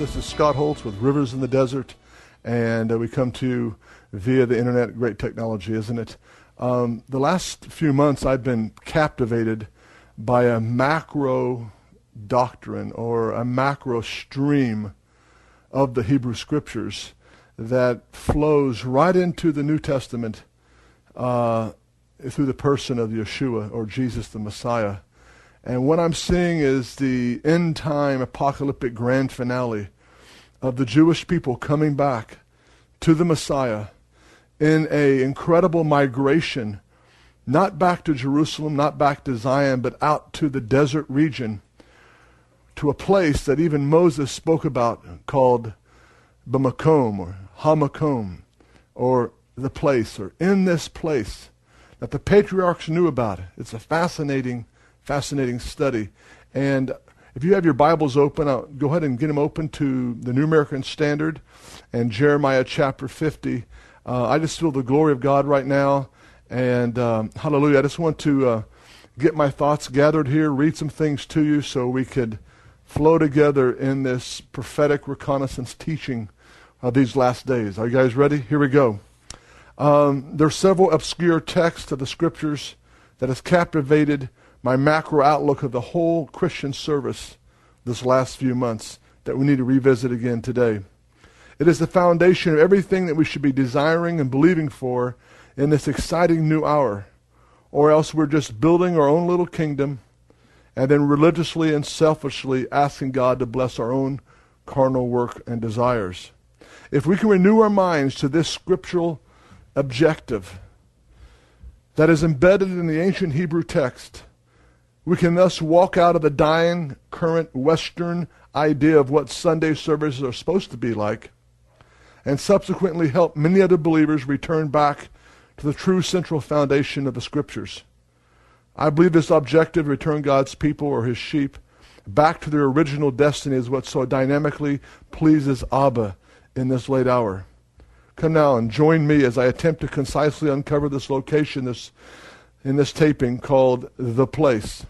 This is Scott Holtz with Rivers in the Desert, and uh, we come to via the internet. Great technology, isn't it? Um, the last few months, I've been captivated by a macro doctrine or a macro stream of the Hebrew Scriptures that flows right into the New Testament uh, through the person of Yeshua or Jesus the Messiah. And what I'm seeing is the end time apocalyptic grand finale of the Jewish people coming back to the Messiah in a incredible migration, not back to Jerusalem, not back to Zion, but out to the desert region, to a place that even Moses spoke about called Bamakom or Hamakom, or the place, or in this place that the patriarchs knew about. It's a fascinating fascinating study. And if you have your Bibles open, I'll go ahead and get them open to the New American Standard and Jeremiah chapter 50. Uh, I just feel the glory of God right now. And um, hallelujah. I just want to uh, get my thoughts gathered here, read some things to you so we could flow together in this prophetic reconnaissance teaching of these last days. Are you guys ready? Here we go. Um, there are several obscure texts of the scriptures that has captivated my macro outlook of the whole Christian service this last few months that we need to revisit again today. It is the foundation of everything that we should be desiring and believing for in this exciting new hour, or else we're just building our own little kingdom and then religiously and selfishly asking God to bless our own carnal work and desires. If we can renew our minds to this scriptural objective that is embedded in the ancient Hebrew text, we can thus walk out of the dying, current Western idea of what Sunday services are supposed to be like, and subsequently help many other believers return back to the true central foundation of the Scriptures. I believe this objective, return God's people or his sheep back to their original destiny, is what so dynamically pleases Abba in this late hour. Come now and join me as I attempt to concisely uncover this location this, in this taping called The Place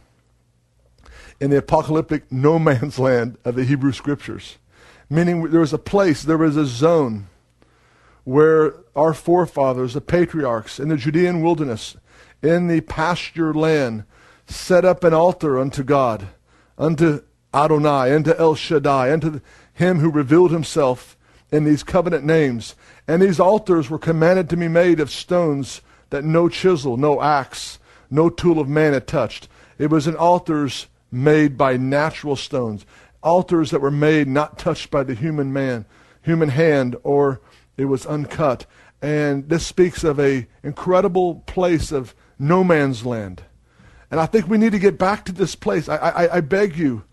in the apocalyptic no man's land of the Hebrew Scriptures. Meaning there was a place, there was a zone where our forefathers, the patriarchs in the Judean wilderness, in the pasture land, set up an altar unto God, unto Adonai, unto El Shaddai, unto him who revealed himself in these covenant names. And these altars were commanded to be made of stones that no chisel, no axe, no tool of man had touched. It was an altars made by natural stones, altars that were made not touched by the human man, human hand, or it was uncut. And this speaks of a incredible place of no man's land. And I think we need to get back to this place. I, I, I beg you,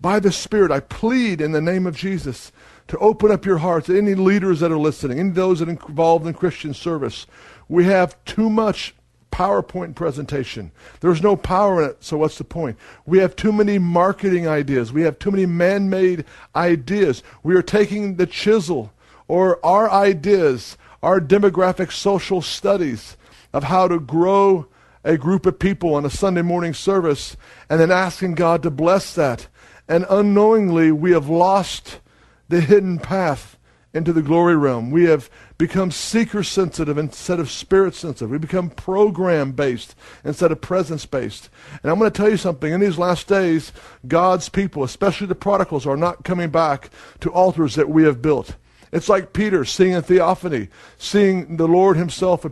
by the Spirit, I plead in the name of Jesus to open up your hearts. Any leaders that are listening, any those that are involved in Christian service, we have too much PowerPoint presentation. There's no power in it, so what's the point? We have too many marketing ideas. We have too many man made ideas. We are taking the chisel or our ideas, our demographic social studies of how to grow a group of people on a Sunday morning service and then asking God to bless that. And unknowingly, we have lost the hidden path into the glory realm. We have become seeker sensitive instead of spirit sensitive. We become program based instead of presence based. And I'm going to tell you something. In these last days, God's people, especially the prodigals, are not coming back to altars that we have built. It's like Peter seeing a theophany, seeing the Lord himself,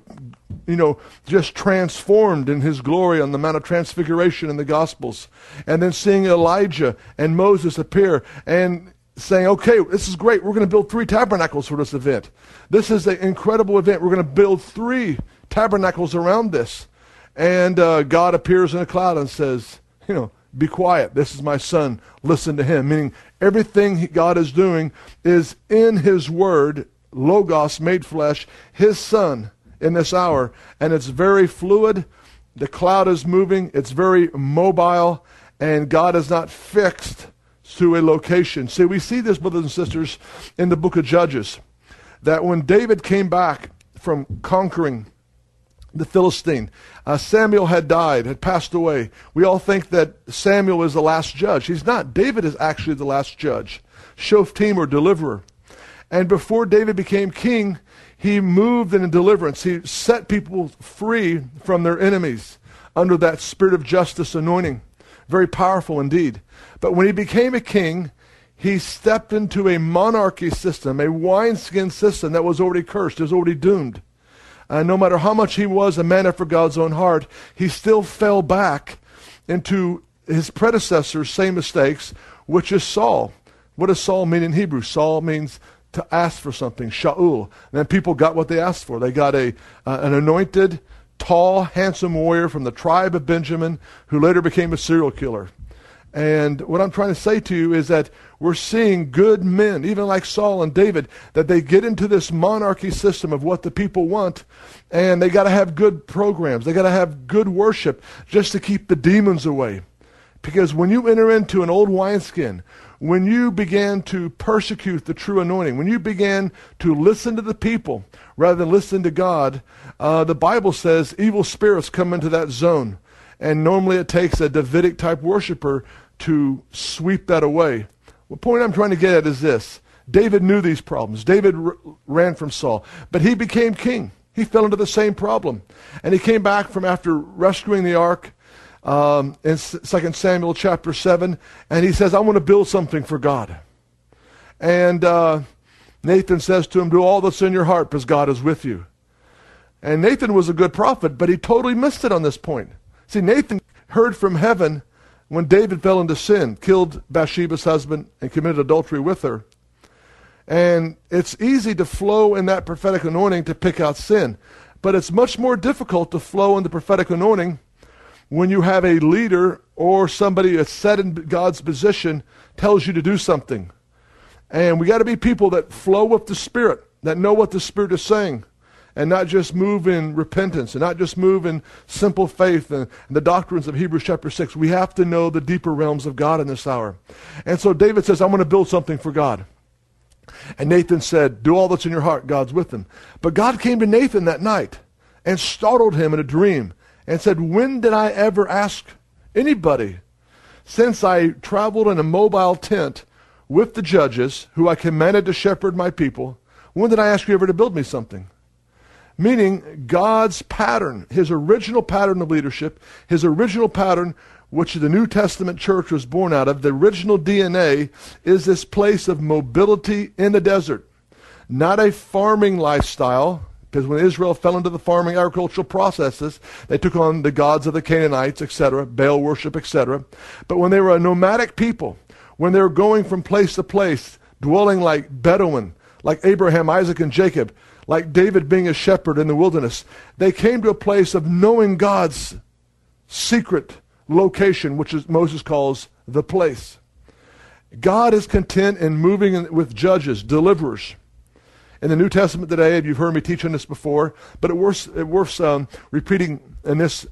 you know, just transformed in his glory on the Mount of Transfiguration in the Gospels. And then seeing Elijah and Moses appear. And saying, okay, this is great. We're going to build three tabernacles for this event. This is an incredible event. We're going to build three tabernacles around this. And uh, God appears in a cloud and says, you know, be quiet. This is my son. Listen to him. Meaning everything God is doing is in his word, Logos made flesh, his son in this hour. And it's very fluid. The cloud is moving. It's very mobile. And God is not fixed to a location. See, we see this, brothers and sisters, in the book of Judges, that when David came back from conquering the Philistine, uh, Samuel had died, had passed away. We all think that Samuel is the last judge. He's not. David is actually the last judge, Shoftim or deliverer. And before David became king, he moved in deliverance. He set people free from their enemies under that spirit of justice anointing. Very powerful indeed. But when he became a king, he stepped into a monarchy system, a wineskin system that was already cursed, was already doomed. And no matter how much he was a man after God's own heart, he still fell back into his predecessor's same mistakes, which is Saul. What does Saul mean in Hebrew? Saul means to ask for something, Shaul. And then people got what they asked for. They got a, uh, an anointed, tall, handsome warrior from the tribe of Benjamin who later became a serial killer. And what I'm trying to say to you is that we're seeing good men, even like Saul and David, that they get into this monarchy system of what the people want, and they got to have good programs. They got to have good worship just to keep the demons away. Because when you enter into an old wineskin, when you began to persecute the true anointing, when you began to listen to the people rather than listen to God, uh, the Bible says evil spirits come into that zone. And normally it takes a Davidic type worshiper to sweep that away. The point I'm trying to get at is this David knew these problems. David r- ran from Saul, but he became king. He fell into the same problem. And he came back from after rescuing the ark um, in 2 Samuel chapter 7, and he says, I want to build something for God. And uh, Nathan says to him, Do all that's in your heart because God is with you. And Nathan was a good prophet, but he totally missed it on this point. See, Nathan heard from heaven when David fell into sin, killed Bathsheba's husband, and committed adultery with her. And it's easy to flow in that prophetic anointing to pick out sin. But it's much more difficult to flow in the prophetic anointing when you have a leader or somebody that's set in God's position tells you to do something. And we got to be people that flow with the Spirit, that know what the Spirit is saying and not just move in repentance and not just move in simple faith and, and the doctrines of Hebrews chapter 6. We have to know the deeper realms of God in this hour. And so David says, I'm going to build something for God. And Nathan said, Do all that's in your heart, God's with him. But God came to Nathan that night and startled him in a dream and said, When did I ever ask anybody since I traveled in a mobile tent with the judges who I commanded to shepherd my people? When did I ask you ever to build me something? Meaning God's pattern, his original pattern of leadership, his original pattern which the New Testament church was born out of, the original DNA is this place of mobility in the desert. Not a farming lifestyle, because when Israel fell into the farming agricultural processes, they took on the gods of the Canaanites, etc., Baal worship, etc. But when they were a nomadic people, when they were going from place to place, dwelling like Bedouin, like Abraham, Isaac, and Jacob, like David being a shepherd in the wilderness, they came to a place of knowing God's secret location, which is, Moses calls the place. God is content in moving with judges, deliverers. In the New Testament today, if you've heard me teach on this before, but it worth, it worth um, repeating in this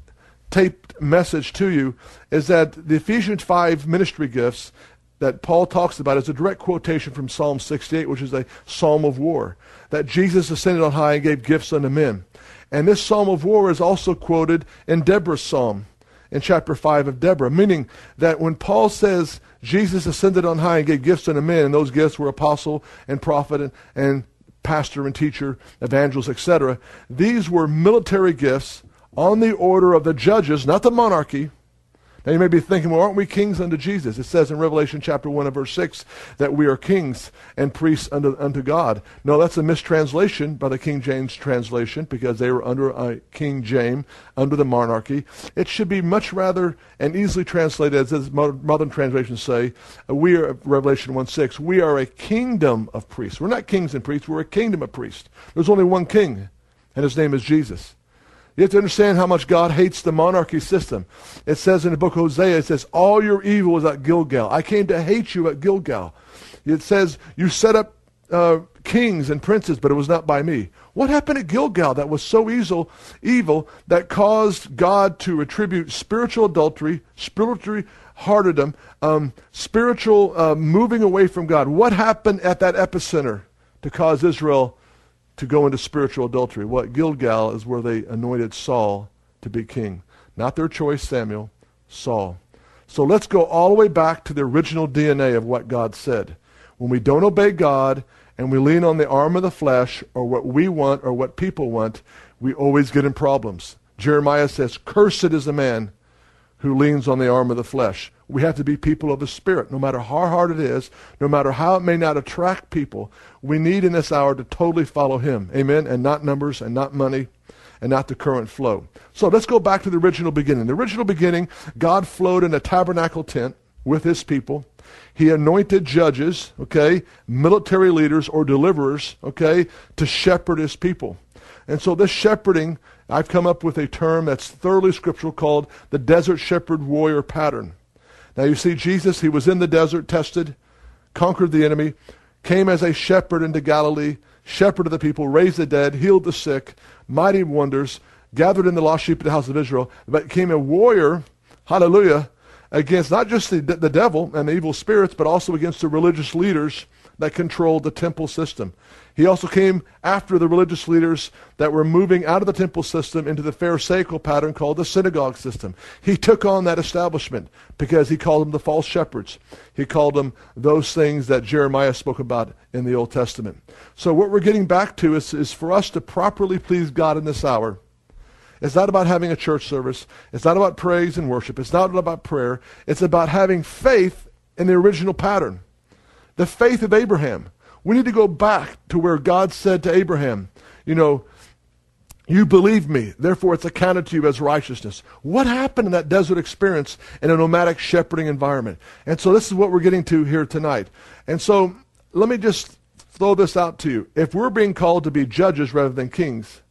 taped message to you, is that the Ephesians 5 ministry gifts that Paul talks about is a direct quotation from Psalm 68, which is a psalm of war, that Jesus ascended on high and gave gifts unto men. And this psalm of war is also quoted in Deborah's psalm in chapter 5 of Deborah, meaning that when Paul says Jesus ascended on high and gave gifts unto men, and those gifts were apostle and prophet and, and pastor and teacher, evangelist, etc., these were military gifts on the order of the judges, not the monarchy, Now you may be thinking, well, aren't we kings unto Jesus? It says in Revelation chapter 1 and verse 6 that we are kings and priests unto, unto God. No, that's a mistranslation by the King James translation because they were under uh, King James, under the monarchy. It should be much rather and easily translated as modern translations say, we are, Revelation 1 6, we are a kingdom of priests. We're not kings and priests, we're a kingdom of priests. There's only one king, and his name is Jesus. You have to understand how much God hates the monarchy system. It says in the book of Hosea, it says, All your evil was at Gilgal. I came to hate you at Gilgal. It says, You set up uh, kings and princes, but it was not by me. What happened at Gilgal that was so evil, evil that caused God to attribute spiritual adultery, spiritual heartedom, um, spiritual uh, moving away from God? What happened at that epicenter to cause Israel to go into spiritual adultery. What Gilgal is where they anointed Saul to be king. Not their choice, Samuel, Saul. So let's go all the way back to the original DNA of what God said. When we don't obey God and we lean on the arm of the flesh or what we want or what people want, we always get in problems. Jeremiah says, Cursed is the man who leans on the arm of the flesh. We have to be people of the Spirit, no matter how hard it is, no matter how it may not attract people. We need in this hour to totally follow Him. Amen? And not numbers and not money and not the current flow. So let's go back to the original beginning. The original beginning, God flowed in a tabernacle tent with His people. He anointed judges, okay, military leaders or deliverers, okay, to shepherd His people. And so this shepherding, I've come up with a term that's thoroughly scriptural called the desert shepherd warrior pattern. Now you see, Jesus, he was in the desert, tested, conquered the enemy, came as a shepherd into Galilee, shepherded the people, raised the dead, healed the sick, mighty wonders, gathered in the lost sheep of the house of Israel, but became a warrior, hallelujah, against not just the, the devil and the evil spirits, but also against the religious leaders that controlled the temple system. He also came after the religious leaders that were moving out of the temple system into the Pharisaical pattern called the synagogue system. He took on that establishment because he called them the false shepherds. He called them those things that Jeremiah spoke about in the Old Testament. So what we're getting back to is, is for us to properly please God in this hour. It's not about having a church service. It's not about praise and worship. It's not about prayer. It's about having faith in the original pattern. The faith of Abraham. We need to go back to where God said to Abraham, you know, you believe me, therefore it's accounted to you as righteousness. What happened in that desert experience in a nomadic shepherding environment? And so this is what we're getting to here tonight. And so let me just throw this out to you. If we're being called to be judges rather than kings,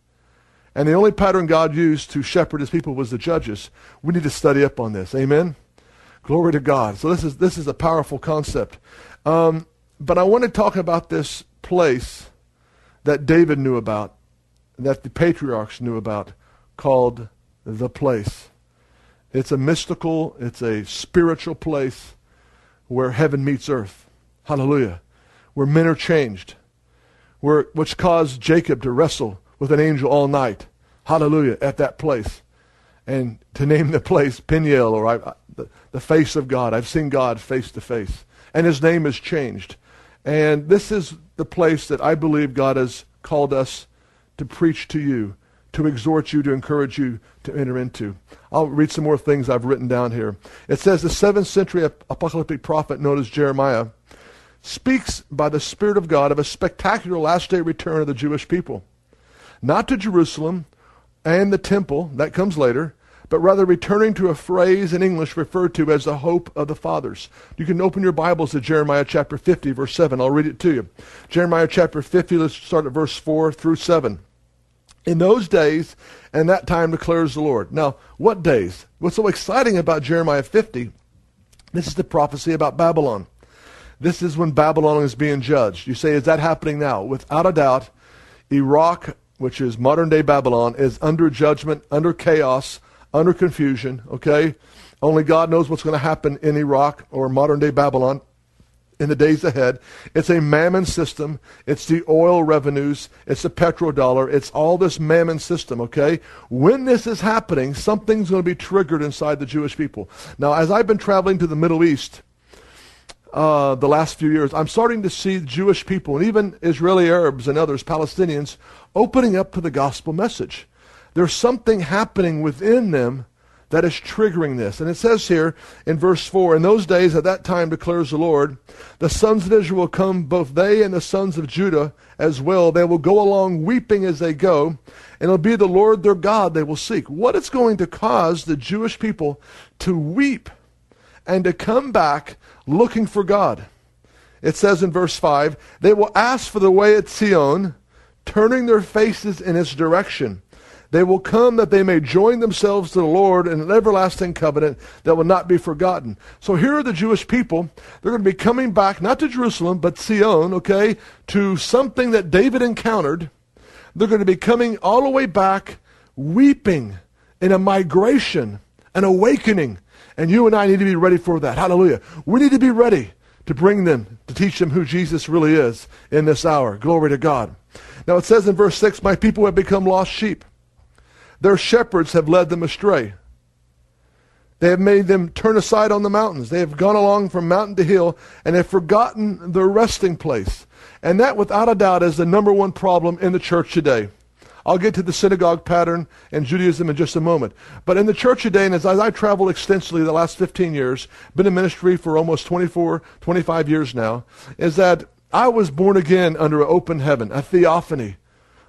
and the only pattern God used to shepherd his people was the judges, we need to study up on this. Amen? Glory to God. So this is, this is a powerful concept. Um, but I want to talk about this place that David knew about, that the patriarchs knew about, called the place. It's a mystical, it's a spiritual place where heaven meets earth. Hallelujah. Where men are changed. Where, which caused Jacob to wrestle with an angel all night. Hallelujah. At that place. And to name the place Peniel, or I, the, the face of God. I've seen God face to face. And his name is changed. And this is the place that I believe God has called us to preach to you, to exhort you, to encourage you to enter into. I'll read some more things I've written down here. It says the 7th century apocalyptic prophet known as Jeremiah speaks by the Spirit of God of a spectacular last day return of the Jewish people. Not to Jerusalem and the temple, that comes later, but rather returning to a phrase in English referred to as the hope of the fathers. You can open your Bibles to Jeremiah chapter 50, verse 7. I'll read it to you. Jeremiah chapter 50, let's start at verse 4 through 7. In those days and that time declares the Lord. Now, what days? What's so exciting about Jeremiah 50? This is the prophecy about Babylon. This is when Babylon is being judged. You say, is that happening now? Without a doubt, Iraq, which is modern day Babylon, is under judgment, under chaos, under confusion, okay? Only God knows what's going to happen in Iraq or modern day Babylon in the days ahead. It's a mammon system. It's the oil revenues. It's the petrodollar. It's all this mammon system, okay? When this is happening, something's going to be triggered inside the Jewish people. Now, as I've been traveling to the Middle East uh, the last few years, I'm starting to see Jewish people and even Israeli Arabs and others, Palestinians, opening up to the gospel message. There's something happening within them that is triggering this. And it says here in verse 4 In those days, at that time, declares the Lord, the sons of Israel will come, both they and the sons of Judah as well. They will go along weeping as they go, and it'll be the Lord their God they will seek. What is going to cause the Jewish people to weep and to come back looking for God? It says in verse 5 They will ask for the way at Zion, turning their faces in its direction. They will come that they may join themselves to the Lord in an everlasting covenant that will not be forgotten. So here are the Jewish people. They're going to be coming back, not to Jerusalem, but Zion, okay, to something that David encountered. They're going to be coming all the way back, weeping in a migration, an awakening. And you and I need to be ready for that. Hallelujah. We need to be ready to bring them, to teach them who Jesus really is in this hour. Glory to God. Now it says in verse 6 My people have become lost sheep. Their shepherds have led them astray. They have made them turn aside on the mountains. They have gone along from mountain to hill and have forgotten their resting place. And that, without a doubt, is the number one problem in the church today. I'll get to the synagogue pattern and Judaism in just a moment. But in the church today, and as I traveled extensively the last 15 years, been in ministry for almost 24, 25 years now, is that I was born again under an open heaven, a theophany.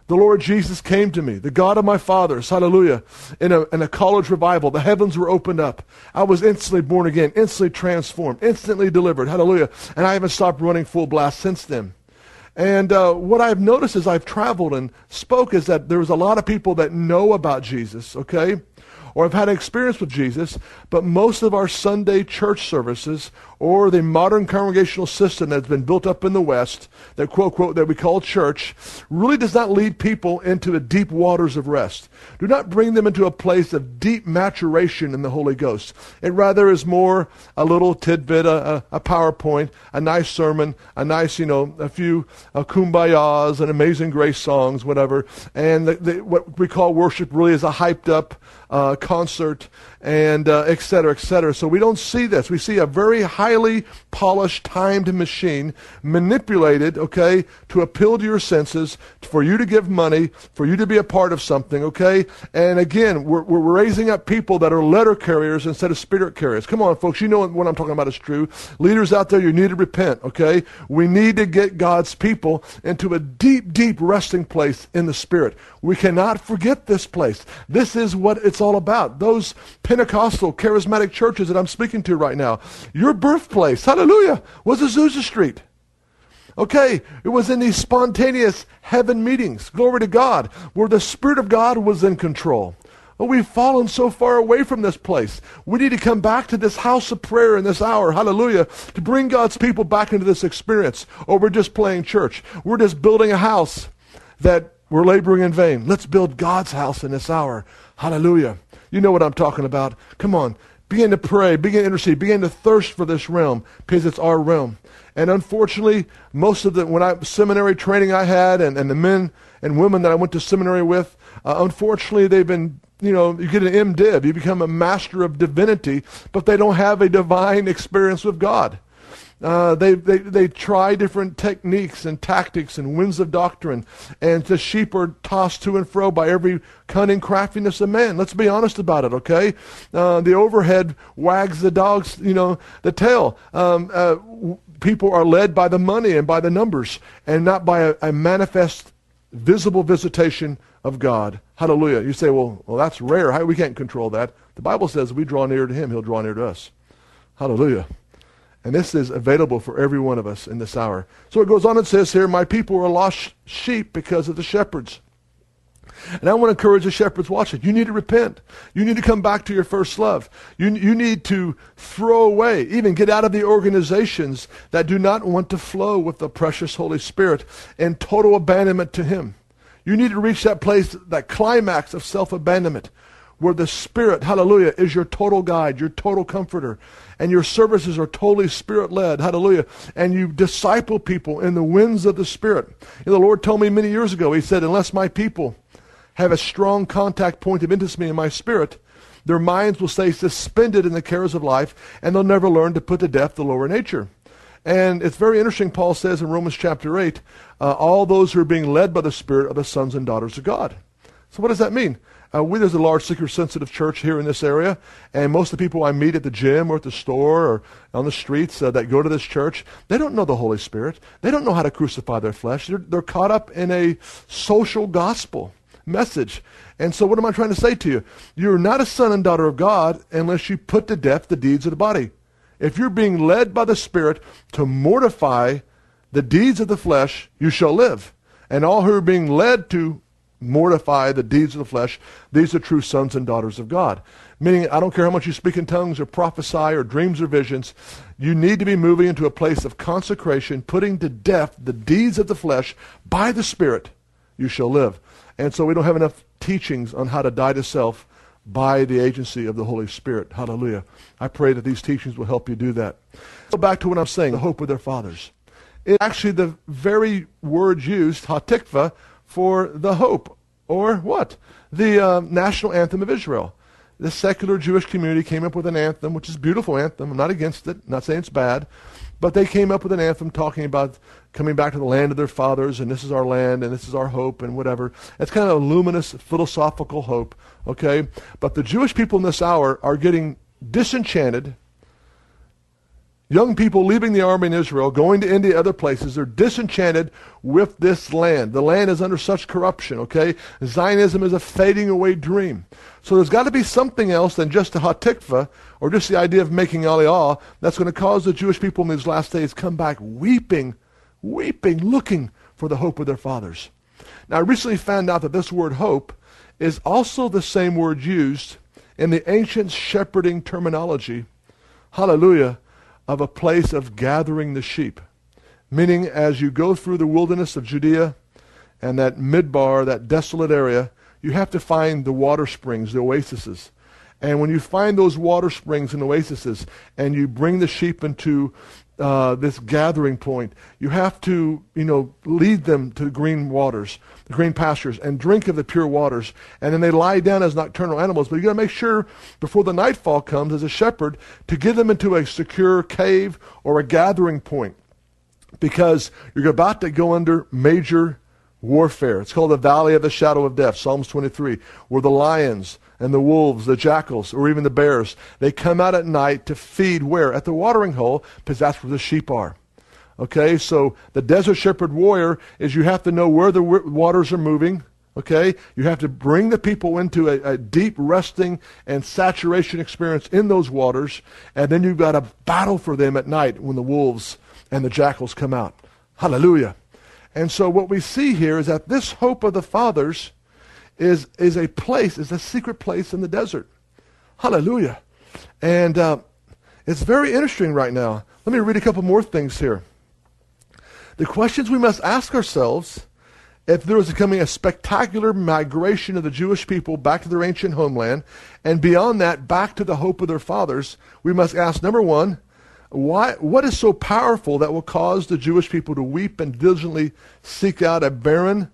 The Lord Jesus came to me, the God of my fathers, hallelujah, in a, in a college revival. The heavens were opened up. I was instantly born again, instantly transformed, instantly delivered, hallelujah. And I haven't stopped running full blast since then. And uh, what I've noticed as I've traveled and spoke is that there's a lot of people that know about Jesus, okay? or have had experience with Jesus, but most of our Sunday church services or the modern congregational system that's been built up in the West, that quote, quote, that we call church, really does not lead people into the deep waters of rest. Do not bring them into a place of deep maturation in the Holy Ghost. It rather is more a little tidbit, a, a, PowerPoint, a nice sermon, a nice, you know, a few uh, kumbayas and amazing grace songs, whatever. And the, the, what we call worship really is a hyped up uh, concert and uh, et cetera, et cetera. So we don't see this. We see a very highly polished, timed machine manipulated, okay, to appeal to your senses, for you to give money, for you to be a part of something, okay? And again, we're, we're raising up people that are letter carriers instead of spirit carriers. Come on, folks, you know what I'm talking about is true. Leaders out there, you need to repent, okay? We need to get God's people into a deep, deep resting place in the spirit. We cannot forget this place. This is what it's all about. Those Pentecostal, charismatic churches that I'm speaking to right now. Your birthplace, hallelujah, was Azusa Street. Okay, it was in these spontaneous heaven meetings, glory to God, where the Spirit of God was in control. But we've fallen so far away from this place. We need to come back to this house of prayer in this hour, hallelujah, to bring God's people back into this experience. Or we're just playing church. We're just building a house that we're laboring in vain. Let's build God's house in this hour. Hallelujah. You know what I'm talking about. Come on. Begin to pray, begin to intercede, begin to thirst for this realm because it's our realm. And unfortunately, most of the when I seminary training I had and, and the men and women that I went to seminary with, uh, unfortunately, they've been you know, you get an MDiv, you become a master of divinity, but they don't have a divine experience with God. Uh, they, they, they try different techniques and tactics and winds of doctrine, and the sheep are tossed to and fro by every cunning craftiness of man. Let's be honest about it, okay? Uh, the overhead wags the dog's, you know, the tail. Um, uh, people are led by the money and by the numbers, and not by a, a manifest, visible visitation of God. Hallelujah. You say, well, well, that's rare. How, we can't control that. The Bible says we draw near to Him, He'll draw near to us. Hallelujah. And this is available for every one of us in this hour. So it goes on and says here, My people are lost sheep because of the shepherds. And I want to encourage the shepherds watching. You need to repent. You need to come back to your first love. You, you need to throw away, even get out of the organizations that do not want to flow with the precious Holy Spirit and total abandonment to Him. You need to reach that place, that climax of self abandonment, where the Spirit, hallelujah, is your total guide, your total comforter, and your services are totally Spirit led, hallelujah, and you disciple people in the winds of the Spirit. Know, the Lord told me many years ago, He said, unless my people have a strong contact point of intimacy in my spirit, their minds will stay suspended in the cares of life, and they'll never learn to put to death the lower nature. And it's very interesting, Paul says in Romans chapter 8, uh, all those who are being led by the Spirit are the sons and daughters of God. So what does that mean? Uh, we, there's a large seeker-sensitive church here in this area, and most of the people I meet at the gym or at the store or on the streets uh, that go to this church, they don't know the Holy Spirit. They don't know how to crucify their flesh. They're, they're caught up in a social gospel message. And so what am I trying to say to you? You're not a son and daughter of God unless you put to death the deeds of the body. If you're being led by the Spirit to mortify the deeds of the flesh, you shall live. And all who are being led to mortify the deeds of the flesh, these are true sons and daughters of God. Meaning, I don't care how much you speak in tongues or prophesy or dreams or visions, you need to be moving into a place of consecration, putting to death the deeds of the flesh by the Spirit, you shall live. And so we don't have enough teachings on how to die to self by the agency of the Holy Spirit. Hallelujah. I pray that these teachings will help you do that. Go back to what I'm saying, the hope of their fathers. It's actually the very word used, hatikva, for the hope, or what? The uh, national anthem of Israel. The secular Jewish community came up with an anthem, which is a beautiful anthem. I'm not against it, I'm not saying it's bad. But they came up with an anthem talking about coming back to the land of their fathers, and this is our land, and this is our hope, and whatever. It's kind of a luminous philosophical hope, okay? But the Jewish people in this hour are getting disenchanted. Young people leaving the army in Israel, going to India, other places, they're disenchanted with this land. The land is under such corruption, okay? Zionism is a fading away dream. So there's got to be something else than just a hatikva or just the idea of making aliyah that's going to cause the Jewish people in these last days come back weeping, weeping, looking for the hope of their fathers. Now, I recently found out that this word hope is also the same word used in the ancient shepherding terminology, hallelujah, of a place of gathering the sheep. Meaning, as you go through the wilderness of Judea and that midbar, that desolate area, you have to find the water springs, the oases. And when you find those water springs and oases and you bring the sheep into uh, this gathering point, you have to, you know, lead them to the green waters, the green pastures, and drink of the pure waters. And then they lie down as nocturnal animals. But you got to make sure before the nightfall comes, as a shepherd, to get them into a secure cave or a gathering point, because you're about to go under major warfare. It's called the valley of the shadow of death, Psalms 23, where the lions and the wolves, the jackals, or even the bears, they come out at night to feed where? At the watering hole, because that's where the sheep are. Okay, so the desert shepherd warrior is you have to know where the waters are moving. Okay, you have to bring the people into a, a deep resting and saturation experience in those waters, and then you've got to battle for them at night when the wolves and the jackals come out. Hallelujah. And so what we see here is that this hope of the fathers is, is a place, is a secret place in the desert. Hallelujah. And uh, it's very interesting right now. Let me read a couple more things here. The questions we must ask ourselves if there was coming a spectacular migration of the Jewish people back to their ancient homeland, and beyond that, back to the hope of their fathers, we must ask number one, why, what is so powerful that will cause the Jewish people to weep and diligently seek out a barren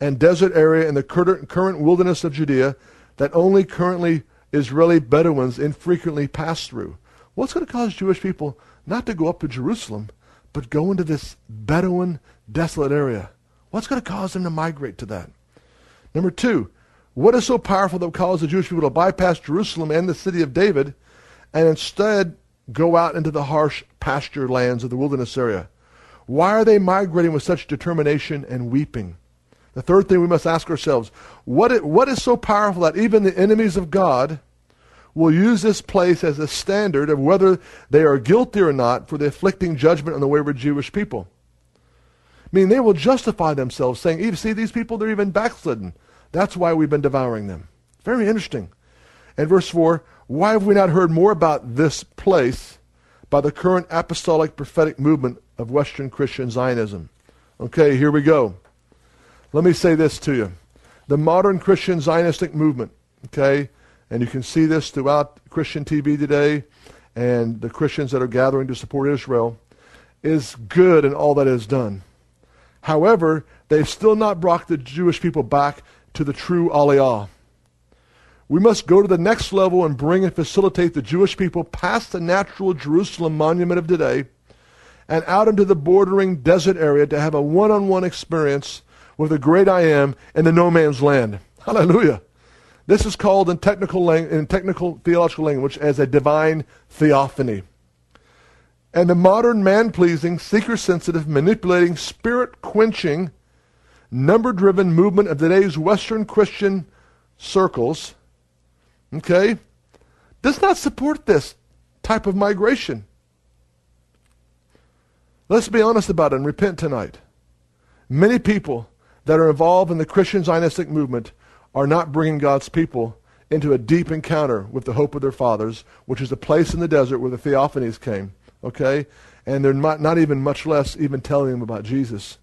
and desert area in the current wilderness of Judea that only currently Israeli Bedouins infrequently pass through? What's going to cause Jewish people not to go up to Jerusalem, but go into this Bedouin, desolate area? What's going to cause them to migrate to that? Number two, what is so powerful that will cause the Jewish people to bypass Jerusalem and the city of David and instead go out into the harsh pasture lands of the wilderness area? Why are they migrating with such determination and weeping? The third thing we must ask ourselves what is, what is so powerful that even the enemies of God will use this place as a standard of whether they are guilty or not for the afflicting judgment on the wayward Jewish people? I mean, they will justify themselves, saying, "You see, these people, they're even backslidden. That's why we've been devouring them. Very interesting. And verse 4 why have we not heard more about this place by the current apostolic prophetic movement of Western Christian Zionism? Okay, here we go. Let me say this to you. The modern Christian Zionistic movement, okay, and you can see this throughout Christian TV today and the Christians that are gathering to support Israel, is good in all that is done. However, they've still not brought the Jewish people back to the true Aliyah. We must go to the next level and bring and facilitate the Jewish people past the natural Jerusalem monument of today and out into the bordering desert area to have a one on one experience with the great I am in the no man's land. Hallelujah. This is called in technical, in technical theological language as a divine theophany. And the modern man pleasing, seeker sensitive, manipulating, spirit quenching, number driven movement of today's Western Christian circles, okay, does not support this type of migration. Let's be honest about it and repent tonight. Many people that are involved in the Christian Zionistic movement are not bringing God's people into a deep encounter with the hope of their fathers, which is a place in the desert where the theophanies came. Okay? And they're not, not even, much less, even telling them about Jesus.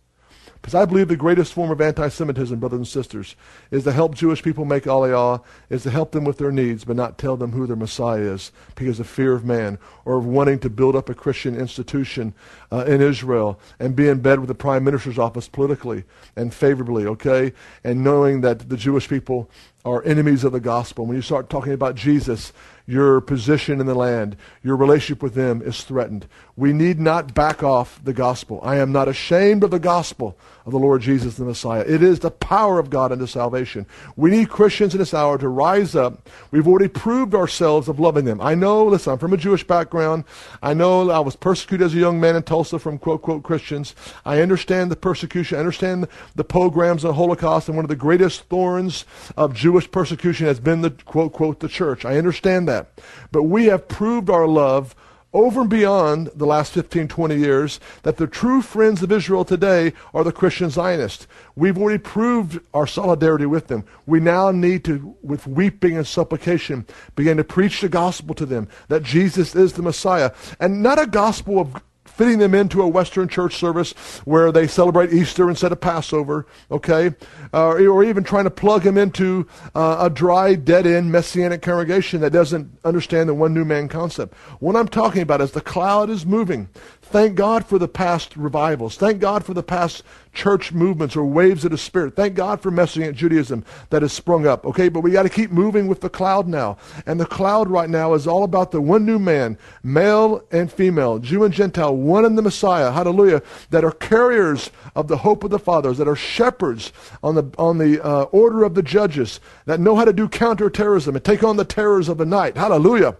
Because I believe the greatest form of anti-Semitism, brothers and sisters, is to help Jewish people make aliyah, is to help them with their needs, but not tell them who their Messiah is because of fear of man or of wanting to build up a Christian institution uh, in Israel and be in bed with the prime minister's office politically and favorably, okay? And knowing that the Jewish people are enemies of the gospel. When you start talking about Jesus, your position in the land, your relationship with them is threatened. We need not back off the gospel. I am not ashamed of the gospel of the Lord Jesus the Messiah. It is the power of God unto salvation. We need Christians in this hour to rise up. We've already proved ourselves of loving them. I know, listen, I'm from a Jewish background. I know I was persecuted as a young man in Tulsa from quote, quote, Christians. I understand the persecution. I understand the pogroms and the Holocaust. And one of the greatest thorns of Jewish persecution has been the quote, quote, the church. I understand that that. But we have proved our love over and beyond the last 15, 20 years that the true friends of Israel today are the Christian Zionists. We've already proved our solidarity with them. We now need to, with weeping and supplication, begin to preach the gospel to them that Jesus is the Messiah. And not a gospel of fitting them into a Western church service where they celebrate Easter instead of Passover, okay? Uh, or even trying to plug them into uh, a dry, dead-end Messianic congregation that doesn't understand the one new man concept. What I'm talking about is the cloud is moving. Thank God for the past revivals. Thank God for the past church movements or waves of the Spirit. Thank God for Messianic Judaism that has sprung up. Okay, but we got to keep moving with the cloud now. And the cloud right now is all about the one new man, male and female, Jew and Gentile, one in the Messiah, hallelujah, that are carriers of the hope of the fathers, that are shepherds on the, on the uh, order of the judges, that know how to do counterterrorism and take on the terrors of the night. Hallelujah.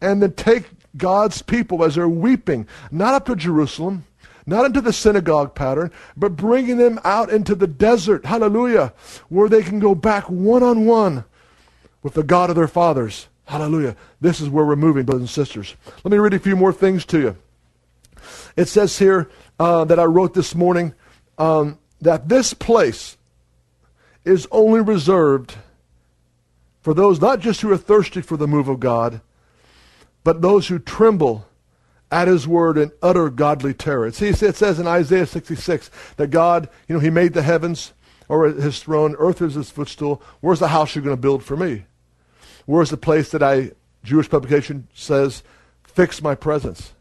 And then take God's people as they're weeping, not up to Jerusalem, not into the synagogue pattern, but bringing them out into the desert, hallelujah, where they can go back one on one with the God of their fathers. Hallelujah. This is where we're moving, brothers and sisters. Let me read a few more things to you. It says here uh, that I wrote this morning um, that this place is only reserved for those not just who are thirsty for the move of God, but those who tremble at his word in utter godly terror. See, it says in Isaiah 66 that God, you know, he made the heavens or his throne, earth is his footstool. Where's the house you're going to build for me? Where's the place that I, Jewish publication says, fix my presence?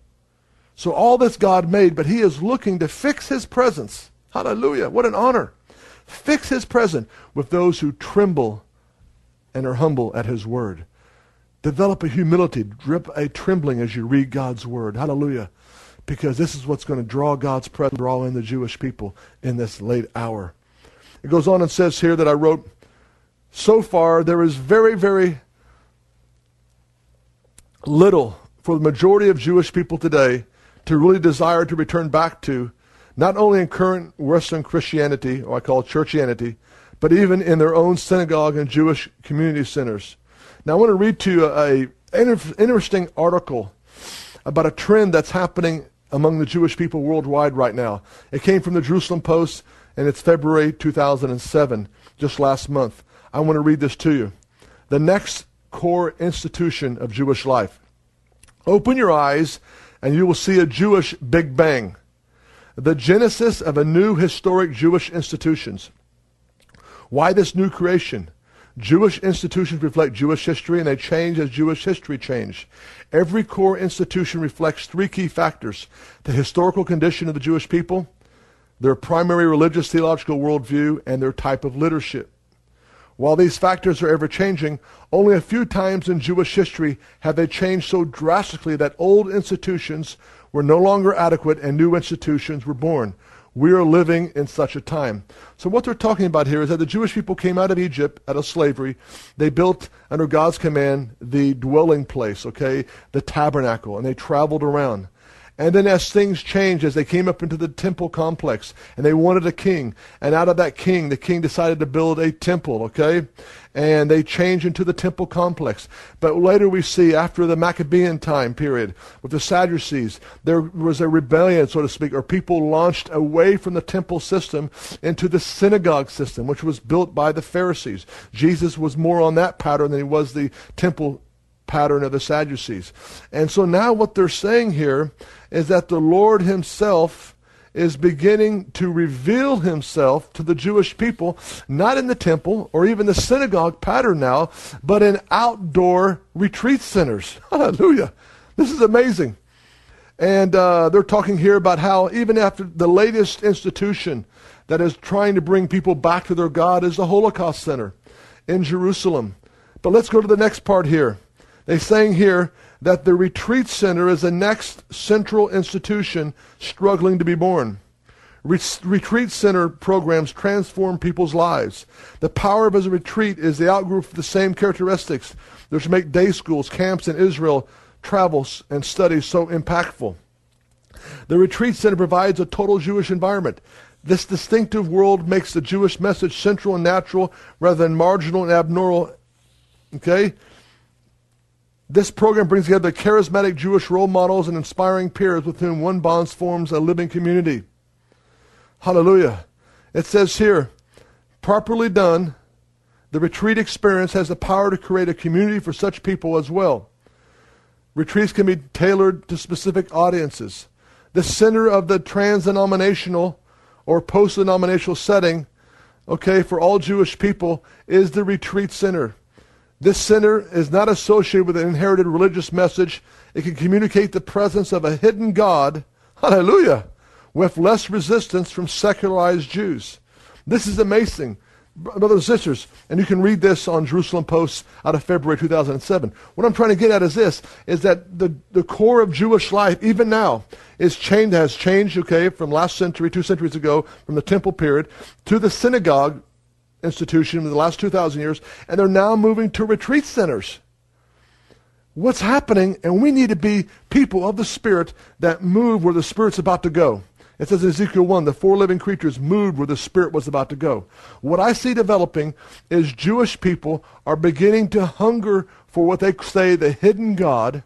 So all this God made, but he is looking to fix his presence. Hallelujah. What an honor. Fix his presence with those who tremble and are humble at his word. Develop a humility, drip a trembling as you read God's word. Hallelujah. Because this is what's going to draw God's presence, draw in the Jewish people in this late hour. It goes on and says here that I wrote, so far there is very, very little for the majority of Jewish people today to really desire to return back to, not only in current Western Christianity, or I call it churchianity, but even in their own synagogue and Jewish community centers. Now, I want to read to you a, a interesting article about a trend that's happening among the Jewish people worldwide right now. It came from the Jerusalem Post, and it's February 2007, just last month. I want to read this to you. The next core institution of Jewish life. Open your eyes, and you will see a Jewish Big Bang, the genesis of a new historic Jewish institutions. Why this new creation? Jewish institutions reflect Jewish history and they change as Jewish history changed. Every core institution reflects three key factors the historical condition of the Jewish people, their primary religious theological worldview, and their type of leadership. While these factors are ever changing, only a few times in Jewish history have they changed so drastically that old institutions were no longer adequate and new institutions were born. We are living in such a time. So what they're talking about here is that the Jewish people came out of Egypt, out of slavery. They built, under God's command, the dwelling place, okay, the tabernacle, and they traveled around. And then as things changed, as they came up into the temple complex, and they wanted a king, and out of that king, the king decided to build a temple, okay? And they changed into the temple complex. But later we see, after the Maccabean time period, with the Sadducees, there was a rebellion, so to speak, or people launched away from the temple system into the synagogue system, which was built by the Pharisees. Jesus was more on that pattern than he was the temple pattern of the Sadducees. And so now what they're saying here is that the Lord himself is beginning to reveal himself to the Jewish people, not in the temple or even the synagogue pattern now, but in outdoor retreat centers. Hallelujah. This is amazing. And uh, they're talking here about how even after the latest institution that is trying to bring people back to their God is the Holocaust Center in Jerusalem. But let's go to the next part here. They're saying here that the retreat center is the next central institution struggling to be born. retreat center programs transform people's lives. The power of a retreat is the outgrowth of the same characteristics which make day schools, camps in Israel, travels, and studies so impactful. The retreat center provides a total Jewish environment. This distinctive world makes the Jewish message central and natural rather than marginal and abnormal. Okay? This program brings together charismatic Jewish role models and inspiring peers with whom one bonds forms a living community. Hallelujah. It says here, properly done, the retreat experience has the power to create a community for such people as well. Retreats can be tailored to specific audiences. The center of the trans-denominational or post-denominational setting, okay, for all Jewish people is the retreat center. This center is not associated with an inherited religious message. It can communicate the presence of a hidden God, hallelujah, with less resistance from secularized Jews. This is amazing. Brothers and sisters, and you can read this on Jerusalem Post out of February 2007. What I'm trying to get at is this, is that the, the core of Jewish life, even now, is changed, has changed, okay, from last century, two centuries ago, from the temple period, to the synagogue institution in the last 2,000 years, and they're now moving to retreat centers. What's happening? And we need to be people of the Spirit that move where the Spirit's about to go. It says in Ezekiel 1, the four living creatures moved where the Spirit was about to go. What I see developing is Jewish people are beginning to hunger for what they say the hidden God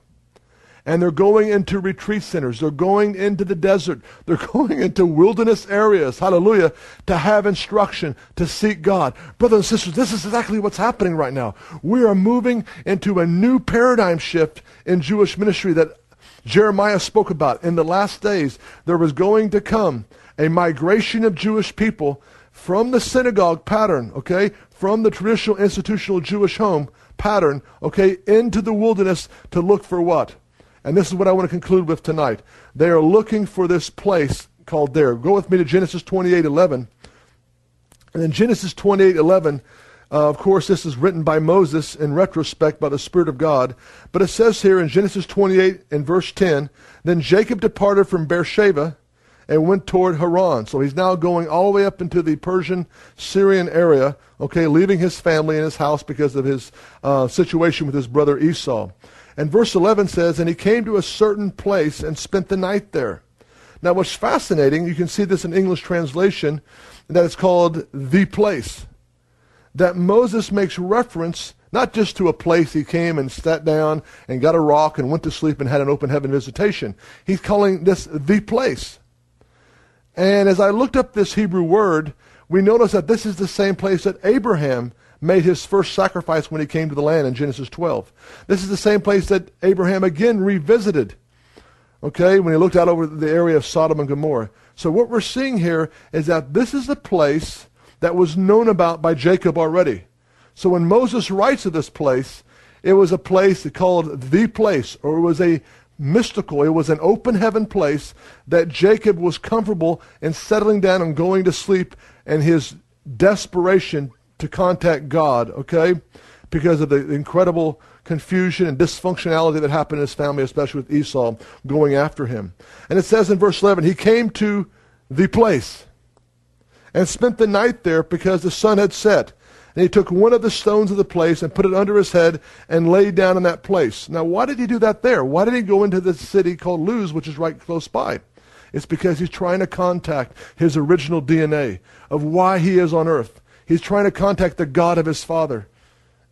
and they're going into retreat centers. They're going into the desert. They're going into wilderness areas, hallelujah, to have instruction, to seek God. Brothers and sisters, this is exactly what's happening right now. We are moving into a new paradigm shift in Jewish ministry that Jeremiah spoke about. In the last days, there was going to come a migration of Jewish people from the synagogue pattern, okay, from the traditional institutional Jewish home pattern, okay, into the wilderness to look for what? And this is what I want to conclude with tonight. They are looking for this place called there. Go with me to Genesis 28:11. And in Genesis 28:11, uh, of course, this is written by Moses in retrospect by the Spirit of God. But it says here in Genesis 28 and verse 10, then Jacob departed from Beersheba and went toward Haran. So he's now going all the way up into the Persian Syrian area, okay, leaving his family and his house because of his uh, situation with his brother Esau. And verse 11 says, And he came to a certain place and spent the night there. Now, what's fascinating, you can see this in English translation, that it's called the place. That Moses makes reference not just to a place he came and sat down and got a rock and went to sleep and had an open heaven visitation. He's calling this the place. And as I looked up this Hebrew word, we notice that this is the same place that Abraham made his first sacrifice when he came to the land in Genesis 12. This is the same place that Abraham again revisited, okay, when he looked out over the area of Sodom and Gomorrah. So what we're seeing here is that this is the place that was known about by Jacob already. So when Moses writes of this place, it was a place called the place, or it was a mystical, it was an open heaven place that Jacob was comfortable in settling down and going to sleep and his desperation to contact God, okay? Because of the incredible confusion and dysfunctionality that happened in his family, especially with Esau going after him. And it says in verse 11, he came to the place, and spent the night there because the sun had set. And he took one of the stones of the place and put it under his head and lay down in that place. Now, why did he do that there? Why did he go into the city called Luz, which is right close by? It's because he's trying to contact his original DNA of why he is on earth. He's trying to contact the God of his father,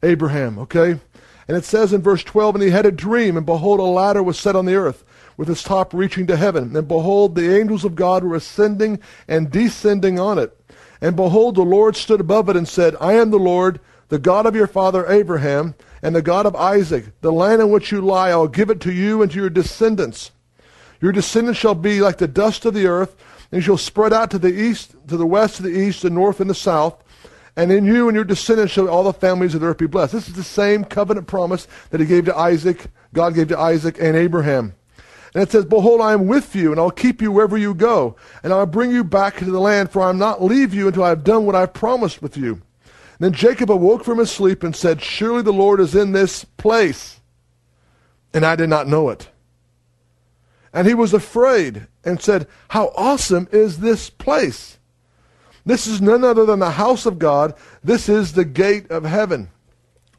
Abraham, okay? And it says in verse 12, And he had a dream, and behold, a ladder was set on the earth, with its top reaching to heaven. And behold, the angels of God were ascending and descending on it. And behold, the Lord stood above it and said, I am the Lord, the God of your father Abraham, and the God of Isaac. The land in which you lie, I will give it to you and to your descendants. Your descendants shall be like the dust of the earth, and shall spread out to the east, to the west, to the east, the north, and the south. And in you and your descendants shall all the families of the earth be blessed. This is the same covenant promise that he gave to Isaac, God gave to Isaac and Abraham. And it says, Behold, I am with you, and I'll keep you wherever you go, and I'll bring you back into the land, for I will not leave you until I have done what I have promised with you. And then Jacob awoke from his sleep and said, Surely the Lord is in this place. And I did not know it. And he was afraid and said, How awesome is this place! This is none other than the house of God. This is the gate of heaven.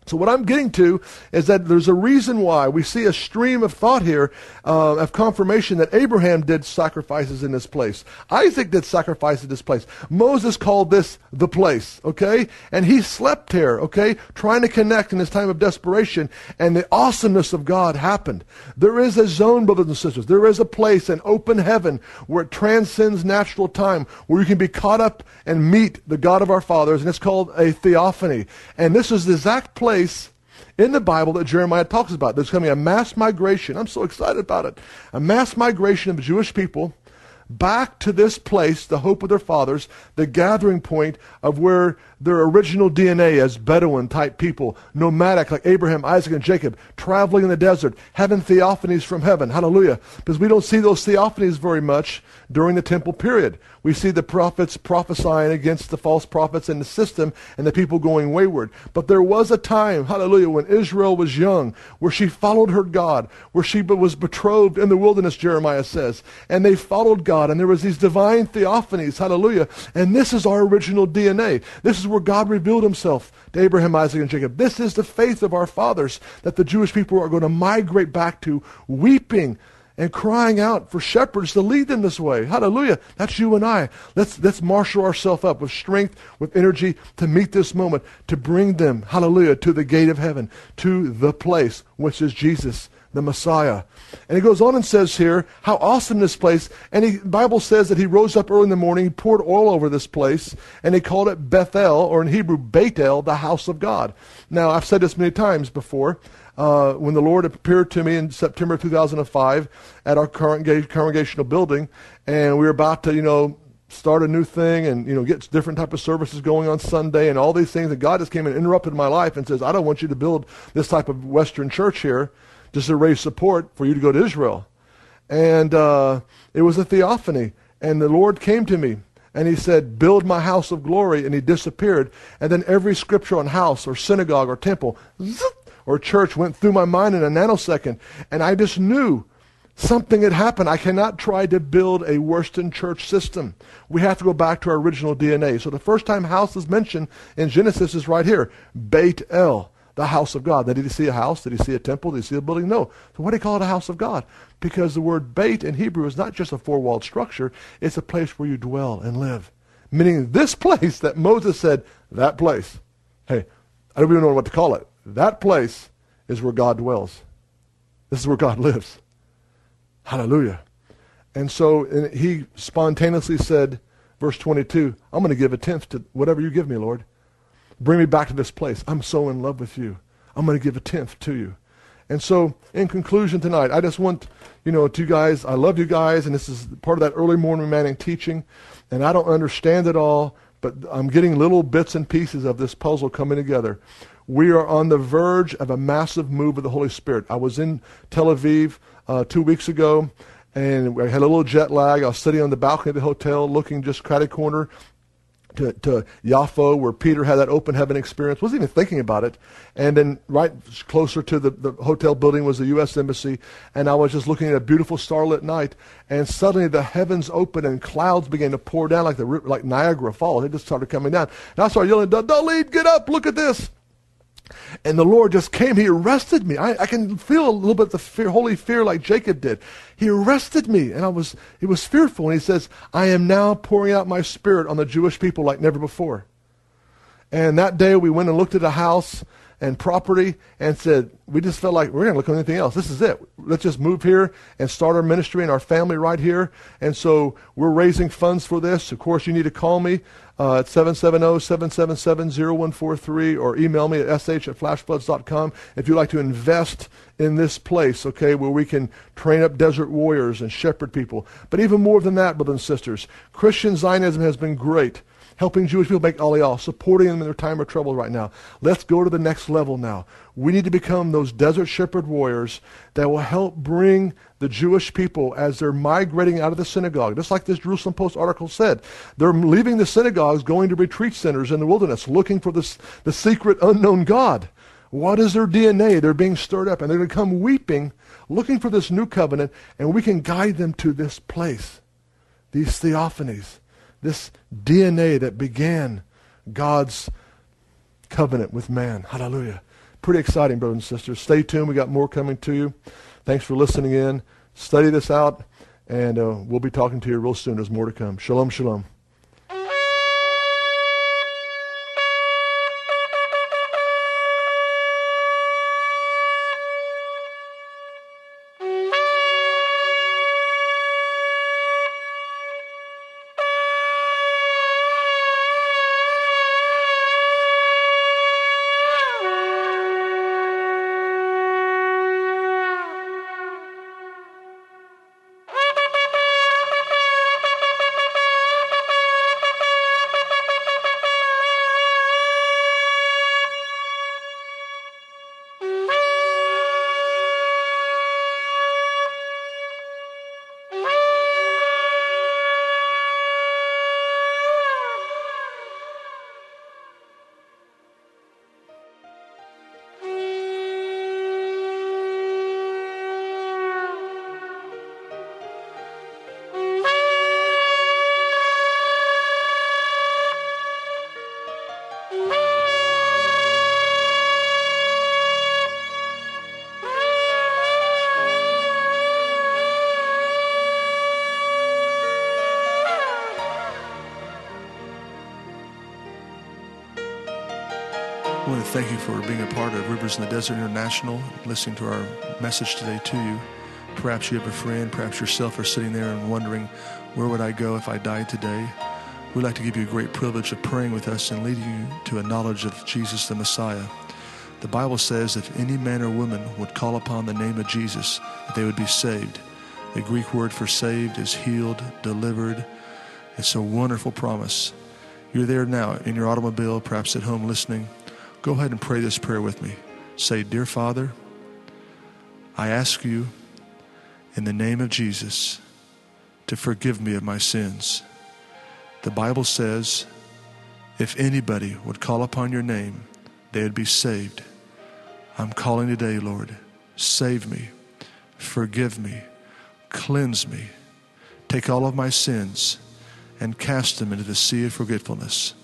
So what I'm getting to is that there's a reason why we see a stream of thought here uh, of confirmation that Abraham did sacrifices in this place. Isaac did sacrifices in this place. Moses called this the place, okay? And he slept here, okay? Trying to connect in his time of desperation and the awesomeness of God happened. There is a zone, brothers and sisters. There is a place, an open heaven where it transcends natural time, where you can be caught up and meet the God of our fathers, and it's called a theophany. And this is the exact place place in the Bible that Jeremiah talks about. There's coming a mass migration. I'm so excited about it. A mass migration of Jewish people back to this place, the hope of their fathers, the gathering point of where their original DNA as Bedouin type people, nomadic like Abraham, Isaac, and Jacob, traveling in the desert, having theophanies from heaven. Hallelujah. Because we don't see those theophanies very much during the temple period. We see the prophets prophesying against the false prophets in the system and the people going wayward. But there was a time, hallelujah, when Israel was young, where she followed her God, where she was betrothed in the wilderness, Jeremiah says. And they followed God, and there was these divine theophanies, hallelujah. And this is our original DNA. This is where God revealed himself to Abraham, Isaac, and Jacob. This is the faith of our fathers that the Jewish people are going to migrate back to, weeping and crying out for shepherds to lead them this way. Hallelujah. That's you and I. Let's, let's marshal ourselves up with strength, with energy to meet this moment, to bring them, hallelujah, to the gate of heaven, to the place, which is Jesus the Messiah. And he goes on and says here how awesome this place. And the Bible says that he rose up early in the morning, he poured oil over this place, and he called it Bethel, or in Hebrew, Beit El, the house of God. Now, I've said this many times before. Uh, when the Lord appeared to me in September 2005 at our congregational building, and we were about to, you know, start a new thing and you know get different type of services going on Sunday and all these things and God just came and interrupted my life and says I don't want you to build this type of Western church here just to raise support for you to go to Israel. And uh, it was a theophany. And the Lord came to me and he said, Build my house of glory. And he disappeared. And then every scripture on house or synagogue or temple or church went through my mind in a nanosecond. And I just knew something had happened. I cannot try to build a Western church system. We have to go back to our original DNA. So the first time house is mentioned in Genesis is right here Beit El the house of God. Now, did he see a house? Did he see a temple? Did he see a building? No. So why do you call it a house of God? Because the word bait in Hebrew is not just a four-walled structure. It's a place where you dwell and live. Meaning this place that Moses said, that place. Hey, I don't even know what to call it. That place is where God dwells. This is where God lives. Hallelujah. And so and he spontaneously said, verse 22, I'm going to give a tenth to whatever you give me, Lord. Bring me back to this place. I'm so in love with you. I'm going to give a tenth to you. And so, in conclusion tonight, I just want, you know, to you guys, I love you guys, and this is part of that early morning Manning teaching, and I don't understand it all, but I'm getting little bits and pieces of this puzzle coming together. We are on the verge of a massive move of the Holy Spirit. I was in Tel Aviv uh, two weeks ago, and I had a little jet lag. I was sitting on the balcony of the hotel looking just catty corner to, to Yaffo, where Peter had that open heaven experience. Wasn't even thinking about it. And then right closer to the, the hotel building was the U.S. Embassy. And I was just looking at a beautiful starlit night. And suddenly the heavens opened and clouds began to pour down like, the, like Niagara Falls. They just started coming down. And I started yelling, Dalit, get up, look at this. And the Lord just came. He arrested me. I, I can feel a little bit of the fear, holy fear like Jacob did. He arrested me, and I was, he was fearful. And he says, I am now pouring out my spirit on the Jewish people like never before. And that day we went and looked at a house and property and said, we just felt like we're going to look at anything else. This is it. Let's just move here and start our ministry and our family right here. And so we're raising funds for this. Of course, you need to call me uh, at 770-777-0143 or email me at sh at flashfloods.com if you'd like to invest in this place, okay, where we can train up desert warriors and shepherd people. But even more than that, brothers and sisters, Christian Zionism has been great helping Jewish people make Aliyah, supporting them in their time of trouble right now. Let's go to the next level now. We need to become those desert shepherd warriors that will help bring the Jewish people as they're migrating out of the synagogue. Just like this Jerusalem Post article said, they're leaving the synagogues, going to retreat centers in the wilderness, looking for this, the secret unknown God. What is their DNA? They're being stirred up, and they're going to come weeping, looking for this new covenant, and we can guide them to this place, these theophanies this DNA that began God's covenant with man. Hallelujah. Pretty exciting, brothers and sisters. Stay tuned. We got more coming to you. Thanks for listening in. Study this out, and uh, we'll be talking to you real soon. There's more to come. Shalom, shalom. Thank you for being a part of Rivers in the Desert International, listening to our message today to you. Perhaps you have a friend, perhaps yourself are sitting there and wondering, where would I go if I died today? We'd like to give you a great privilege of praying with us and leading you to a knowledge of Jesus the Messiah. The Bible says if any man or woman would call upon the name of Jesus, that they would be saved. The Greek word for saved is healed, delivered. It's a wonderful promise. You're there now in your automobile, perhaps at home listening. Go ahead and pray this prayer with me. Say, Dear Father, I ask you in the name of Jesus to forgive me of my sins. The Bible says, if anybody would call upon your name, they would be saved. I'm calling today, Lord. Save me, forgive me, cleanse me, take all of my sins and cast them into the sea of forgetfulness.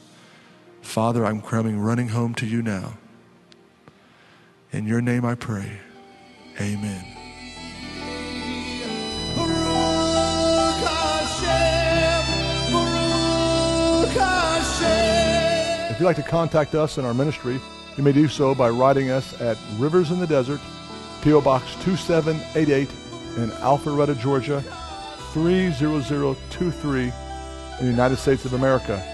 Father, I'm coming running home to you now. In your name I pray. Amen. If you'd like to contact us in our ministry, you may do so by writing us at Rivers in the Desert, P.O. Box 2788 in Alpharetta, Georgia 30023 in the United States of America.